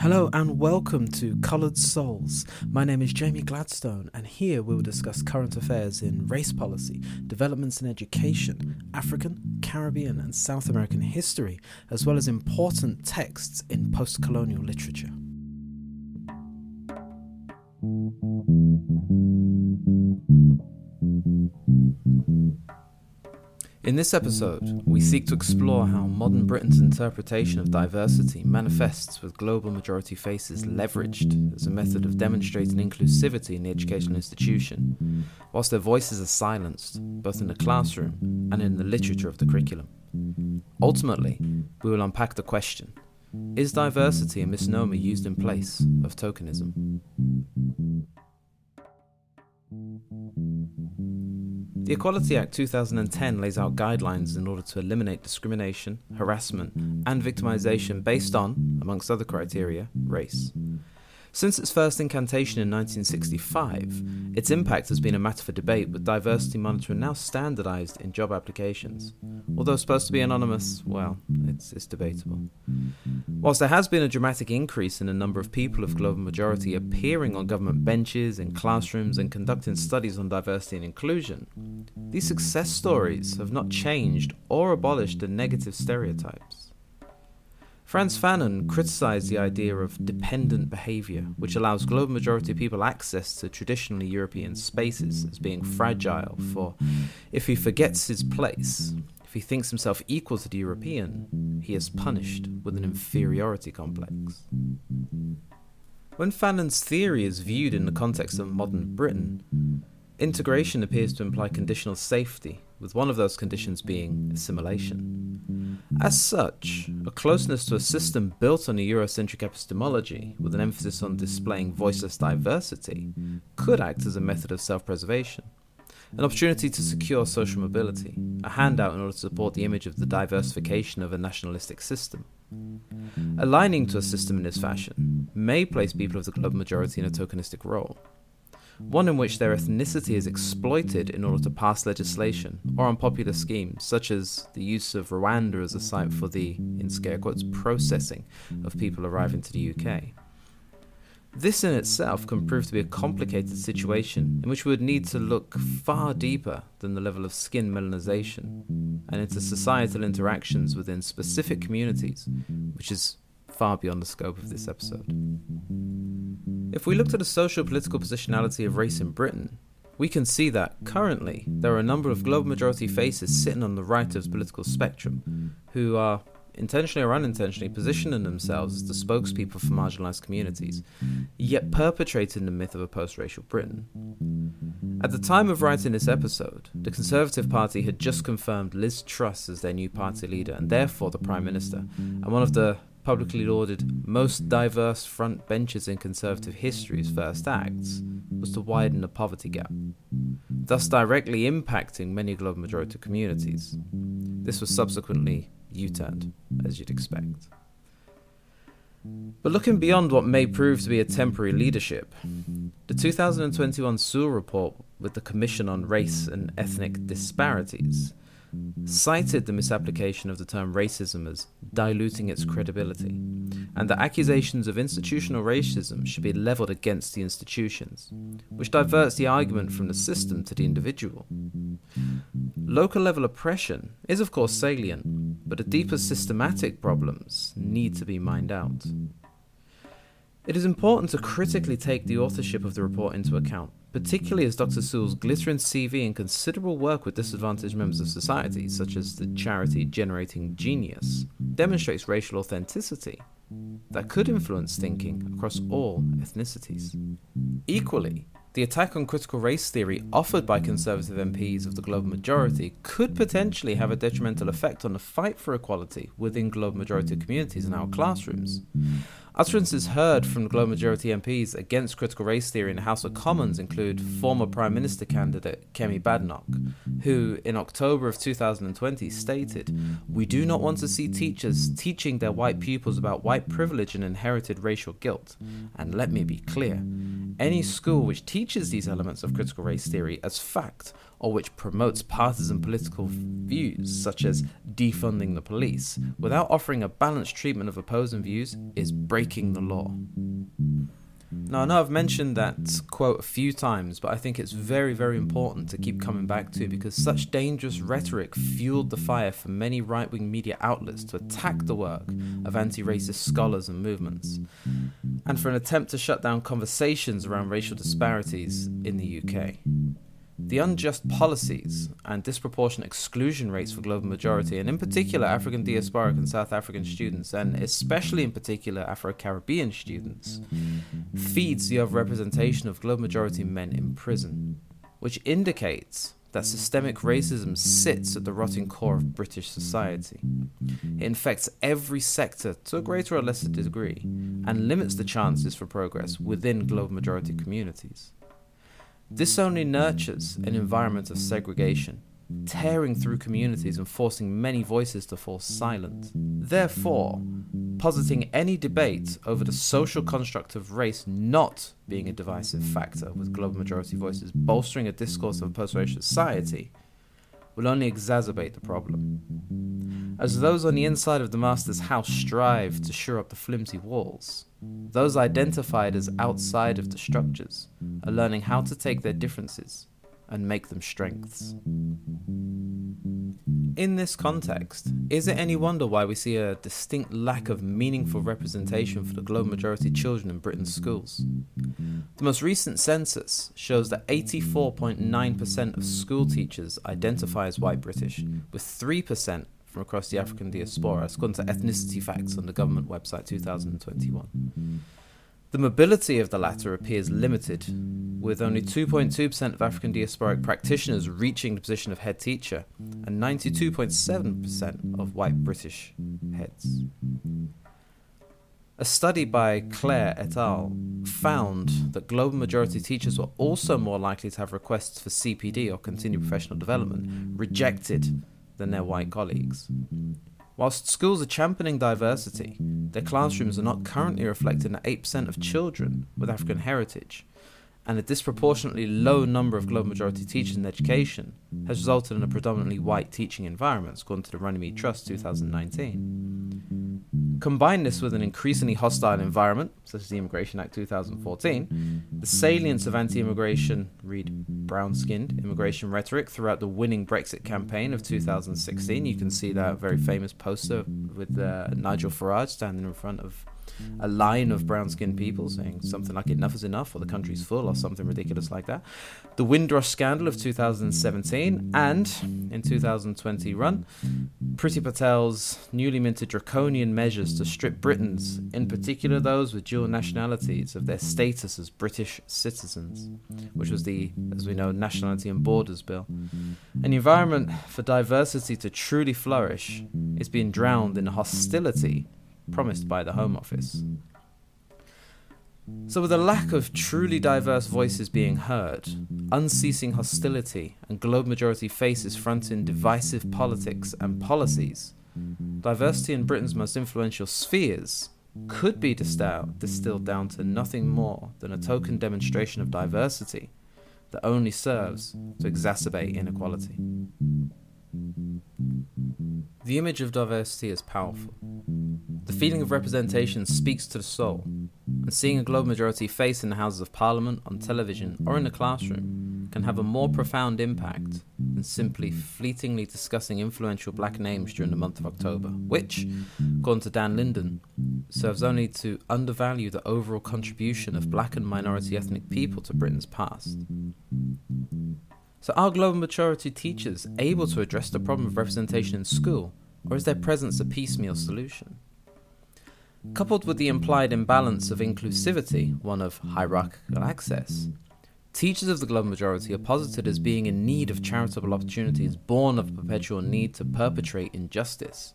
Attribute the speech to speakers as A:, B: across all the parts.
A: Hello and welcome to Coloured Souls. My name is Jamie Gladstone, and here we will discuss current affairs in race policy, developments in education, African, Caribbean, and South American history, as well as important texts in post colonial literature. In this episode, we seek to explore how modern Britain's interpretation of diversity manifests with global majority faces leveraged as a method of demonstrating inclusivity in the educational institution, whilst their voices are silenced, both in the classroom and in the literature of the curriculum. Ultimately, we will unpack the question Is diversity a misnomer used in place of tokenism? The Equality Act 2010 lays out guidelines in order to eliminate discrimination, harassment, and victimization based on, amongst other criteria, race. Since its first incantation in 1965, its impact has been a matter for debate, with diversity monitoring now standardized in job applications. Although supposed to be anonymous, well, it's, it's debatable. Whilst there has been a dramatic increase in the number of people of global majority appearing on government benches, in classrooms, and conducting studies on diversity and inclusion, these success stories have not changed or abolished the negative stereotypes. Frantz Fanon criticized the idea of dependent behavior, which allows global majority people access to traditionally European spaces as being fragile, for if he forgets his place, if he thinks himself equal to the European, he is punished with an inferiority complex. When Fanon's theory is viewed in the context of modern Britain, integration appears to imply conditional safety, with one of those conditions being assimilation. As such, a closeness to a system built on a Eurocentric epistemology, with an emphasis on displaying voiceless diversity, could act as a method of self preservation. An opportunity to secure social mobility, a handout in order to support the image of the diversification of a nationalistic system. Aligning to a system in this fashion may place people of the global majority in a tokenistic role, one in which their ethnicity is exploited in order to pass legislation or unpopular schemes, such as the use of Rwanda as a site for the, in scare quotes, processing of people arriving to the UK. This in itself can prove to be a complicated situation in which we would need to look far deeper than the level of skin melanization and into societal interactions within specific communities, which is far beyond the scope of this episode. If we look at the social political positionality of race in Britain, we can see that currently there are a number of global majority faces sitting on the right of the political spectrum who are intentionally or unintentionally positioning themselves as the spokespeople for marginalised communities, yet perpetrating the myth of a post racial Britain. At the time of writing this episode, the Conservative Party had just confirmed Liz Truss as their new party leader and therefore the Prime Minister, and one of the publicly lauded most diverse front benches in Conservative history's first acts was to widen the poverty gap, thus directly impacting many global majority communities. This was subsequently U turned, as you'd expect. But looking beyond what may prove to be a temporary leadership, the 2021 Sewell report with the Commission on Race and Ethnic Disparities cited the misapplication of the term racism as diluting its credibility, and that accusations of institutional racism should be levelled against the institutions, which diverts the argument from the system to the individual. Local level oppression is, of course, salient, but the deeper systematic problems need to be mined out. It is important to critically take the authorship of the report into account particularly as Dr. Sewell's glittering CV and considerable work with disadvantaged members of society, such as the charity Generating Genius, demonstrates racial authenticity that could influence thinking across all ethnicities. Equally, the attack on critical race theory offered by conservative MPs of the global majority could potentially have a detrimental effect on the fight for equality within global majority communities in our classrooms. Utterances heard from global majority MPs against critical race theory in the House of Commons include former Prime Minister candidate Kemi Badenoch, who in October of 2020 stated, We do not want to see teachers teaching their white pupils about white privilege and inherited racial guilt. And let me be clear any school which teaches these elements of critical race theory as fact or which promotes partisan political views, such as defunding the police, without offering a balanced treatment of opposing views, is breaking the law. Now, I know I've mentioned that quote a few times, but I think it's very, very important to keep coming back to because such dangerous rhetoric fueled the fire for many right wing media outlets to attack the work of anti racist scholars and movements, and for an attempt to shut down conversations around racial disparities in the UK. The unjust policies and disproportionate exclusion rates for global majority, and in particular African diasporic and South African students, and especially in particular Afro Caribbean students, feeds the overrepresentation of global majority men in prison, which indicates that systemic racism sits at the rotting core of British society. It infects every sector to a greater or lesser degree and limits the chances for progress within global majority communities. This only nurtures an environment of segregation, tearing through communities and forcing many voices to fall silent. Therefore, positing any debate over the social construct of race not being a divisive factor, with global majority voices bolstering a discourse of a post racial society, will only exacerbate the problem. As those on the inside of the Master's house strive to shore up the flimsy walls, those identified as outside of the structures are learning how to take their differences and make them strengths. In this context, is it any wonder why we see a distinct lack of meaningful representation for the global majority children in Britain's schools? The most recent census shows that 84.9% of school teachers identify as white British, with 3% from across the African diaspora, according to Ethnicity Facts on the government website 2021. The mobility of the latter appears limited, with only 2.2% of African diasporic practitioners reaching the position of head teacher and 92.7% of white British heads. A study by Claire et al. found that global majority teachers were also more likely to have requests for CPD or continued professional development rejected than their white colleagues. Whilst schools are championing diversity, their classrooms are not currently reflecting that 8% of children with African heritage and a disproportionately low number of global majority teachers in education has resulted in a predominantly white teaching environment, according to the Runnymede Trust 2019. Combine this with an increasingly hostile environment, such as the Immigration Act 2014, the salience of anti immigration, read brown skinned immigration rhetoric throughout the winning Brexit campaign of 2016. You can see that very famous poster with uh, Nigel Farage standing in front of a line of brown skinned people saying something like enough is enough or the country's full or something ridiculous like that. The Windrush scandal of 2017 and in 2020 run, Priti Patel's newly minted draconian measures to strip Britons, in particular those with dual nationalities, of their status as British citizens, which was the, as we know, Nationality and Borders Bill. An environment for diversity to truly flourish is being drowned in hostility promised by the Home Office. So, with a lack of truly diverse voices being heard, unceasing hostility, and global majority faces fronting divisive politics and policies, diversity in Britain's most influential spheres could be distilled down to nothing more than a token demonstration of diversity that only serves to exacerbate inequality. The image of diversity is powerful. The feeling of representation speaks to the soul, and seeing a global majority face in the Houses of Parliament, on television, or in the classroom can have a more profound impact than simply fleetingly discussing influential black names during the month of October, which, according to Dan Lyndon, serves only to undervalue the overall contribution of black and minority ethnic people to Britain's past. So, are global majority teachers able to address the problem of representation in school, or is their presence a piecemeal solution? Coupled with the implied imbalance of inclusivity, one of hierarchical access, teachers of the global majority are posited as being in need of charitable opportunities born of a perpetual need to perpetrate injustice,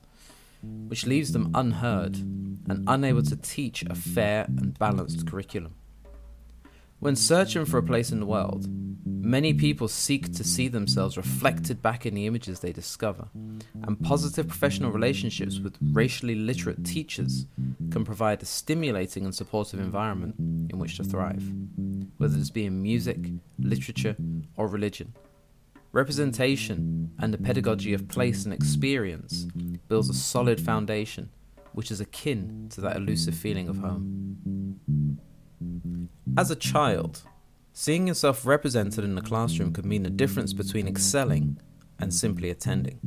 A: which leaves them unheard and unable to teach a fair and balanced curriculum. When searching for a place in the world, many people seek to see themselves reflected back in the images they discover, and positive professional relationships with racially literate teachers can provide a stimulating and supportive environment in which to thrive. whether this be in music, literature, or religion. Representation and the pedagogy of place and experience builds a solid foundation, which is akin to that elusive feeling of home. As a child, seeing yourself represented in the classroom could mean the difference between excelling and simply attending.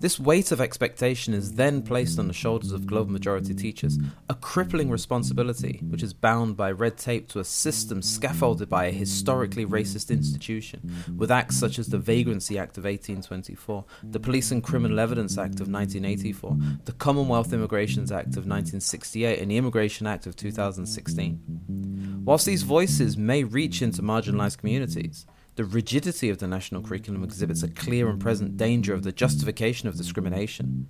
A: This weight of expectation is then placed on the shoulders of global majority teachers, a crippling responsibility which is bound by red tape to a system scaffolded by a historically racist institution, with acts such as the Vagrancy Act of 1824, the Police and Criminal Evidence Act of 1984, the Commonwealth Immigrations Act of 1968, and the Immigration Act of 2016. Whilst these voices may reach into marginalised communities, the rigidity of the national curriculum exhibits a clear and present danger of the justification of discrimination.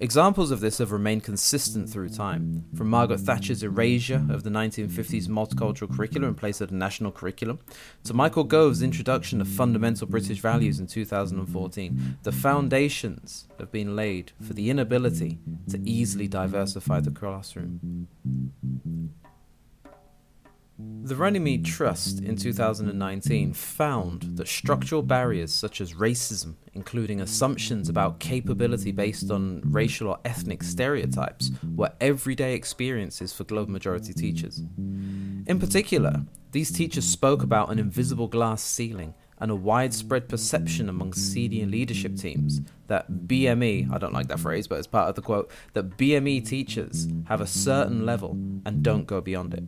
A: Examples of this have remained consistent through time, from Margaret Thatcher's erasure of the 1950s multicultural curriculum in place of the national curriculum, to Michael Gove's introduction of fundamental British values in 2014. The foundations have been laid for the inability to easily diversify the classroom. The Runnymede Trust in 2019 found that structural barriers such as racism, including assumptions about capability based on racial or ethnic stereotypes, were everyday experiences for global majority teachers. In particular, these teachers spoke about an invisible glass ceiling and a widespread perception among senior leadership teams that BME, I don't like that phrase, but it's part of the quote, that BME teachers have a certain level and don't go beyond it.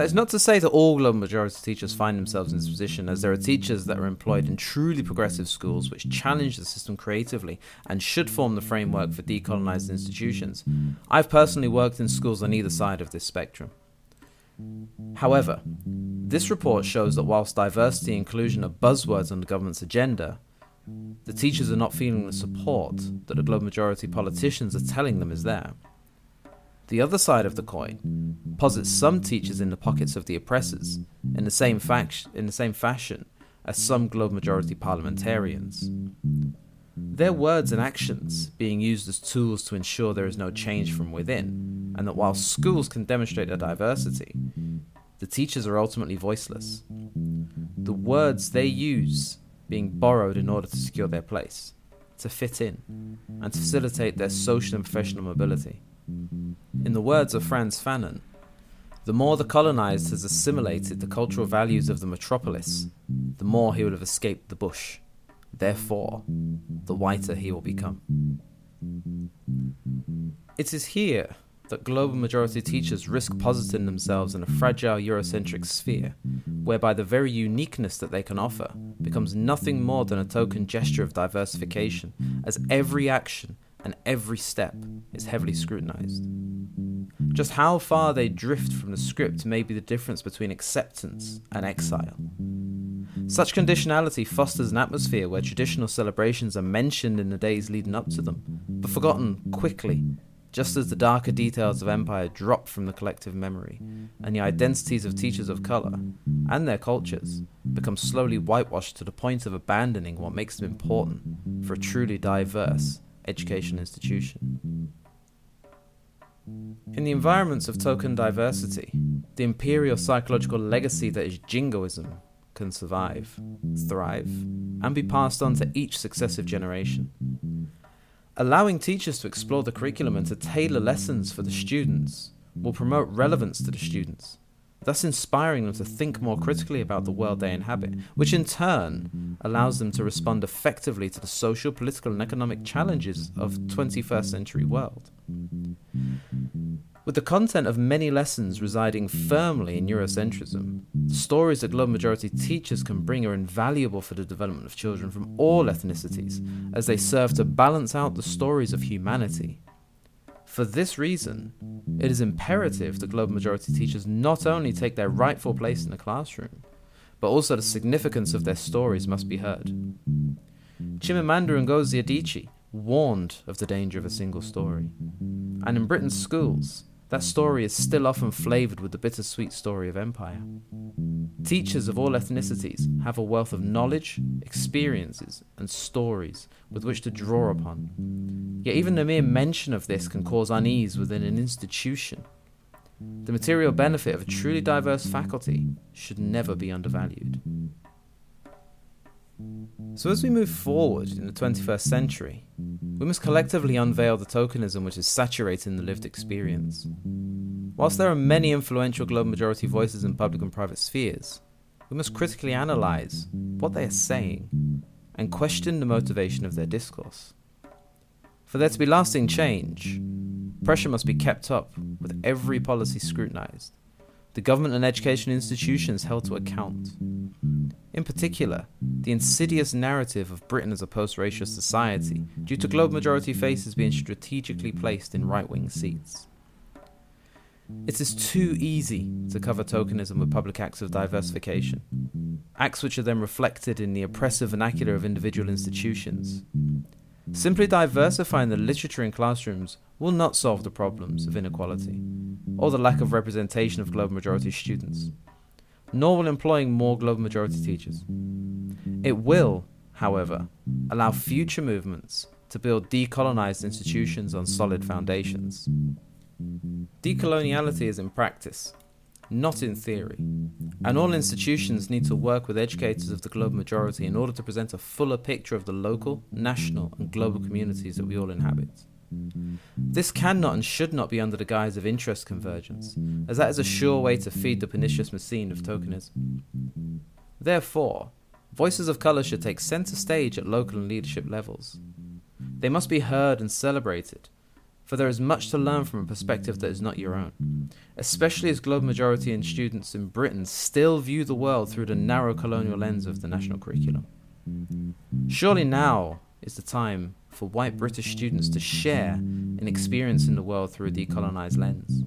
A: That is not to say that all global majority teachers find themselves in this position, as there are teachers that are employed in truly progressive schools which challenge the system creatively and should form the framework for decolonized institutions. I've personally worked in schools on either side of this spectrum. However, this report shows that whilst diversity and inclusion are buzzwords on the government's agenda, the teachers are not feeling the support that the global majority politicians are telling them is there. The other side of the coin posits some teachers in the pockets of the oppressors in the same, in the same fashion as some global majority parliamentarians. Their words and actions being used as tools to ensure there is no change from within, and that while schools can demonstrate their diversity, the teachers are ultimately voiceless. The words they use being borrowed in order to secure their place, to fit in, and to facilitate their social and professional mobility. In the words of Frantz Fanon, the more the colonized has assimilated the cultural values of the metropolis, the more he will have escaped the bush. Therefore, the whiter he will become. It is here that global majority teachers risk positing themselves in a fragile Eurocentric sphere, whereby the very uniqueness that they can offer becomes nothing more than a token gesture of diversification, as every action and every step is heavily scrutinized. Just how far they drift from the script may be the difference between acceptance and exile. Such conditionality fosters an atmosphere where traditional celebrations are mentioned in the days leading up to them, but forgotten quickly, just as the darker details of empire drop from the collective memory, and the identities of teachers of colour and their cultures become slowly whitewashed to the point of abandoning what makes them important for a truly diverse education institution. In the environments of token diversity, the imperial psychological legacy that is jingoism can survive, thrive, and be passed on to each successive generation. Allowing teachers to explore the curriculum and to tailor lessons for the students will promote relevance to the students, thus inspiring them to think more critically about the world they inhabit, which in turn allows them to respond effectively to the social, political, and economic challenges of 21st century world. With the content of many lessons residing firmly in Eurocentrism, stories that global majority teachers can bring are invaluable for the development of children from all ethnicities, as they serve to balance out the stories of humanity. For this reason, it is imperative that global majority teachers not only take their rightful place in the classroom, but also the significance of their stories must be heard. Chimamanda Ngozi Adichie warned of the danger of a single story. And in Britain's schools, that story is still often flavoured with the bittersweet story of empire. Teachers of all ethnicities have a wealth of knowledge, experiences, and stories with which to draw upon. Yet, even the mere mention of this can cause unease within an institution. the material benefit of a truly diverse faculty should never be undervalued. So, as we move forward in the 21st century, we must collectively unveil the tokenism which is saturating the lived experience. Whilst there are many influential global majority voices in public and private spheres, we must critically analyse what they are saying and question the motivation of their discourse. For there to be lasting change, pressure must be kept up with every policy scrutinised, the government and education institutions held to account. In particular, the insidious narrative of Britain as a post racial society, due to global majority faces being strategically placed in right wing seats. It is too easy to cover tokenism with public acts of diversification, acts which are then reflected in the oppressive vernacular of individual institutions. Simply diversifying the literature in classrooms will not solve the problems of inequality or the lack of representation of global majority students, nor will employing more global majority teachers. It will, however, allow future movements to build decolonized institutions on solid foundations. Decoloniality is in practice, not in theory, and all institutions need to work with educators of the global majority in order to present a fuller picture of the local, national, and global communities that we all inhabit. This cannot and should not be under the guise of interest convergence, as that is a sure way to feed the pernicious machine of tokenism. Therefore, voices of colour should take centre stage at local and leadership levels. They must be heard and celebrated, for there is much to learn from a perspective that is not your own, especially as global majority and students in Britain still view the world through the narrow colonial lens of the national curriculum. Surely now is the time for white British students to share an experience in the world through a decolonized lens,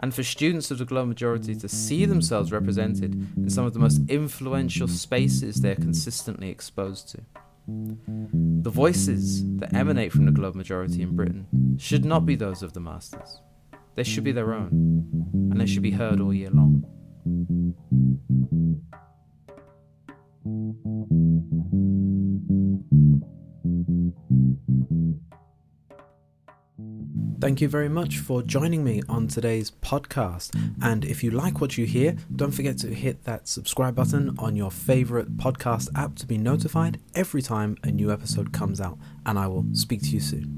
A: and for students of the global majority to see themselves represented in some of the most influential spaces they're consistently exposed to. The voices that emanate from the global majority in Britain should not be those of the masters. They should be their own, and they should be heard all year long. Thank you very much for joining me on today's podcast. And if you like what you hear, don't forget to hit that subscribe button on your favorite podcast app to be notified every time a new episode comes out. And I will speak to you soon.